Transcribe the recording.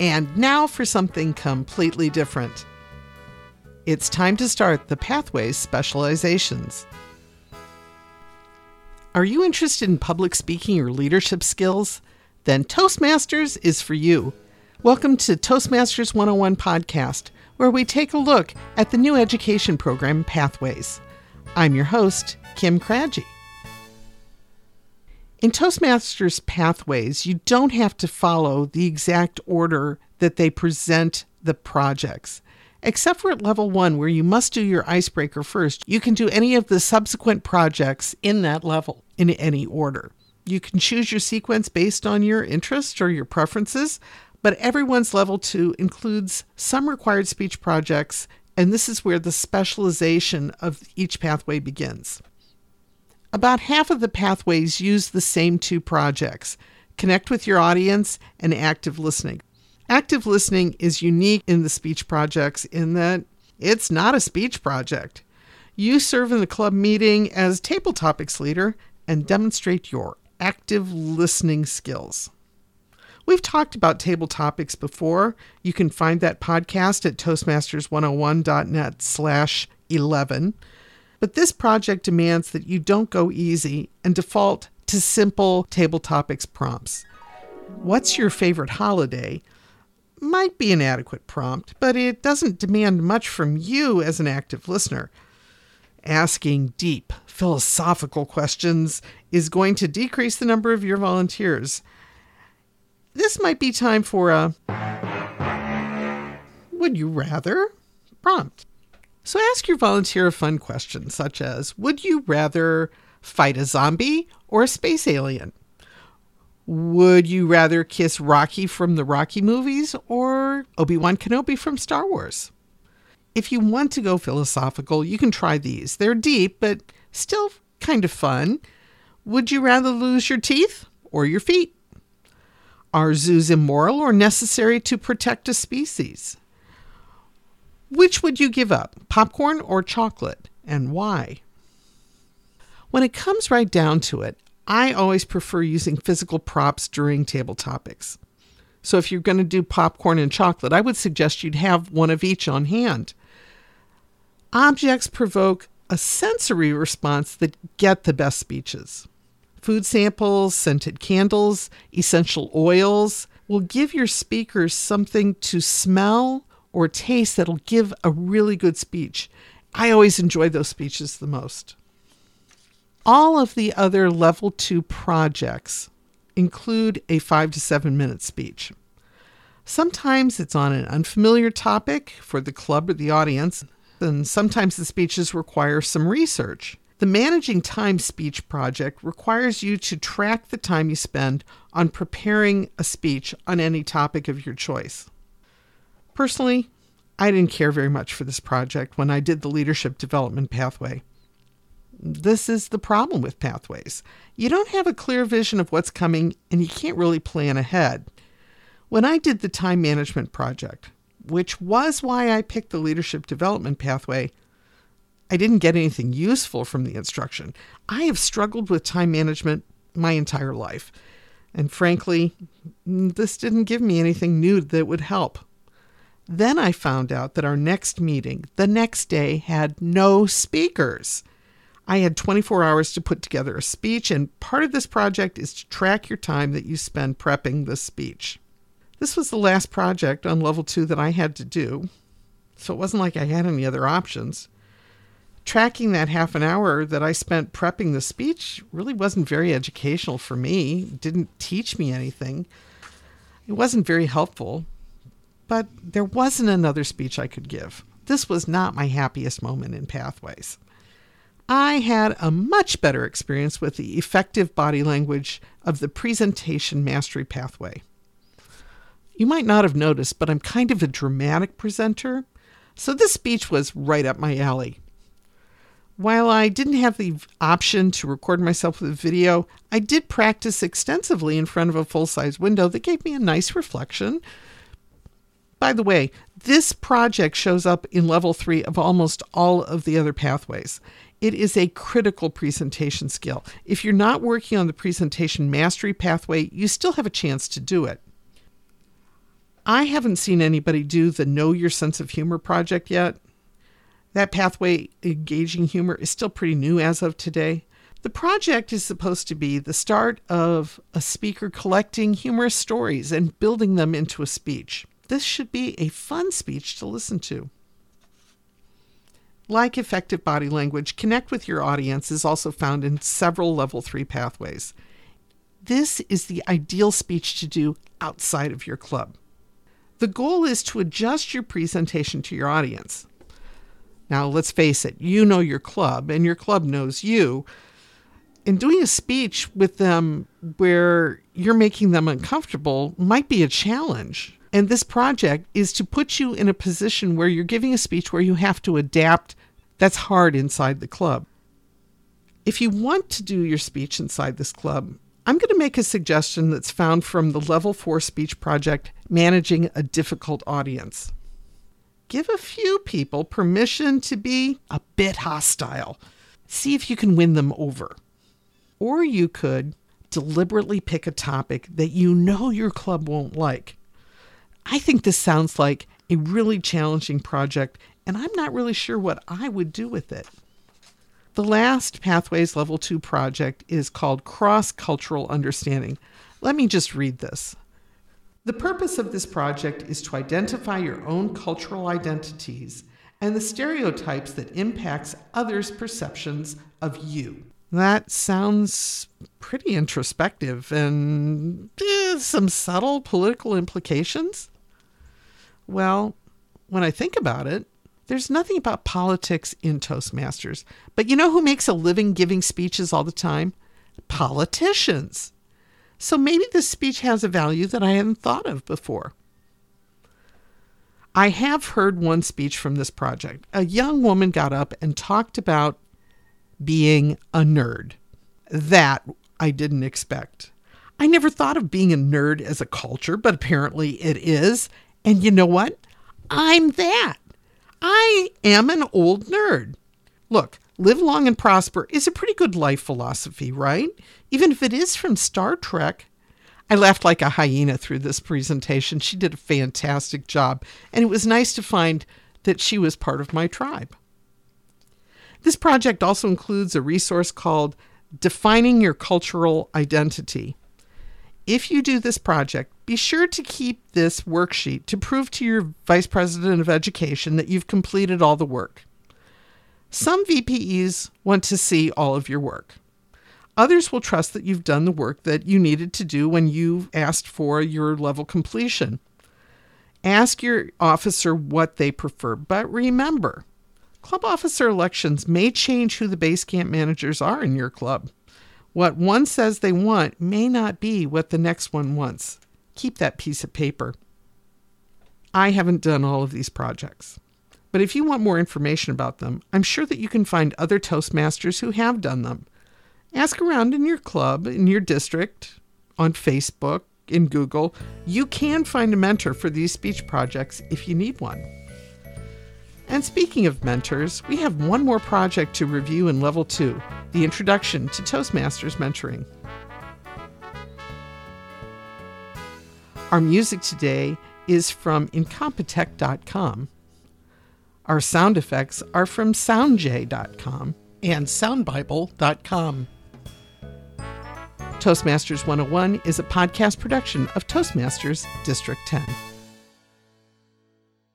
And now for something completely different. It's time to start the Pathways specializations. Are you interested in public speaking or leadership skills? Then Toastmasters is for you. Welcome to Toastmasters 101 podcast, where we take a look at the new education program Pathways. I'm your host, Kim Craggy. In Toastmasters Pathways, you don't have to follow the exact order that they present the projects. Except for at level one, where you must do your icebreaker first, you can do any of the subsequent projects in that level in any order. You can choose your sequence based on your interests or your preferences, but everyone's level two includes some required speech projects, and this is where the specialization of each pathway begins. About half of the pathways use the same two projects connect with your audience and active listening. Active listening is unique in the speech projects in that it's not a speech project. You serve in the club meeting as table topics leader and demonstrate your active listening skills. We've talked about table topics before. You can find that podcast at toastmasters101.net slash 11. But this project demands that you don't go easy and default to simple table topics prompts. What's your favorite holiday? might be an adequate prompt, but it doesn't demand much from you as an active listener. Asking deep, philosophical questions is going to decrease the number of your volunteers. This might be time for a Would you rather prompt. So ask your volunteer a fun question, such as Would you rather fight a zombie or a space alien? Would you rather kiss Rocky from the Rocky movies or Obi Wan Kenobi from Star Wars? If you want to go philosophical, you can try these. They're deep, but still kind of fun. Would you rather lose your teeth or your feet? Are zoos immoral or necessary to protect a species? Which would you give up, popcorn or chocolate, and why? When it comes right down to it, I always prefer using physical props during table topics. So if you're going to do popcorn and chocolate, I would suggest you'd have one of each on hand. Objects provoke a sensory response that get the best speeches. Food samples, scented candles, essential oils will give your speakers something to smell or taste that'll give a really good speech. I always enjoy those speeches the most. All of the other level two projects include a five to seven minute speech. Sometimes it's on an unfamiliar topic for the club or the audience, and sometimes the speeches require some research. The Managing Time speech project requires you to track the time you spend on preparing a speech on any topic of your choice. Personally, I didn't care very much for this project when I did the leadership development pathway. This is the problem with pathways. You don't have a clear vision of what's coming and you can't really plan ahead. When I did the time management project, which was why I picked the leadership development pathway, I didn't get anything useful from the instruction. I have struggled with time management my entire life. And frankly, this didn't give me anything new that would help. Then I found out that our next meeting, the next day, had no speakers. I had 24 hours to put together a speech, and part of this project is to track your time that you spend prepping the speech. This was the last project on level two that I had to do, so it wasn't like I had any other options. Tracking that half an hour that I spent prepping the speech really wasn't very educational for me, it didn't teach me anything. It wasn't very helpful, but there wasn't another speech I could give. This was not my happiest moment in Pathways. I had a much better experience with the effective body language of the presentation mastery pathway. You might not have noticed, but I'm kind of a dramatic presenter, so this speech was right up my alley. While I didn't have the option to record myself with a video, I did practice extensively in front of a full size window that gave me a nice reflection. By the way, this project shows up in level three of almost all of the other pathways. It is a critical presentation skill. If you're not working on the presentation mastery pathway, you still have a chance to do it. I haven't seen anybody do the Know Your Sense of Humor project yet. That pathway engaging humor is still pretty new as of today. The project is supposed to be the start of a speaker collecting humorous stories and building them into a speech. This should be a fun speech to listen to. Like effective body language, connect with your audience is also found in several level 3 pathways. This is the ideal speech to do outside of your club. The goal is to adjust your presentation to your audience. Now, let's face it, you know your club, and your club knows you, and doing a speech with them where you're making them uncomfortable might be a challenge. And this project is to put you in a position where you're giving a speech where you have to adapt. That's hard inside the club. If you want to do your speech inside this club, I'm going to make a suggestion that's found from the Level 4 Speech Project Managing a Difficult Audience. Give a few people permission to be a bit hostile. See if you can win them over. Or you could deliberately pick a topic that you know your club won't like. I think this sounds like a really challenging project, and I'm not really sure what I would do with it. The last Pathways Level 2 project is called Cross Cultural Understanding. Let me just read this. The purpose of this project is to identify your own cultural identities and the stereotypes that impacts others' perceptions of you. That sounds pretty introspective and eh, some subtle political implications. Well, when I think about it, there's nothing about politics in Toastmasters. But you know who makes a living giving speeches all the time? Politicians. So maybe this speech has a value that I hadn't thought of before. I have heard one speech from this project. A young woman got up and talked about being a nerd. That I didn't expect. I never thought of being a nerd as a culture, but apparently it is. And you know what? I'm that. I am an old nerd. Look, live long and prosper is a pretty good life philosophy, right? Even if it is from Star Trek. I laughed like a hyena through this presentation. She did a fantastic job, and it was nice to find that she was part of my tribe. This project also includes a resource called Defining Your Cultural Identity. If you do this project, be sure to keep this worksheet to prove to your Vice President of Education that you've completed all the work. Some VPEs want to see all of your work. Others will trust that you've done the work that you needed to do when you asked for your level completion. Ask your officer what they prefer, but remember, Club officer elections may change who the base camp managers are in your club. What one says they want may not be what the next one wants. Keep that piece of paper. I haven't done all of these projects. But if you want more information about them, I'm sure that you can find other Toastmasters who have done them. Ask around in your club, in your district, on Facebook, in Google. You can find a mentor for these speech projects if you need one. And speaking of mentors, we have one more project to review in Level 2 the Introduction to Toastmasters Mentoring. Our music today is from Incompetech.com. Our sound effects are from SoundJay.com and SoundBible.com. Toastmasters 101 is a podcast production of Toastmasters District 10.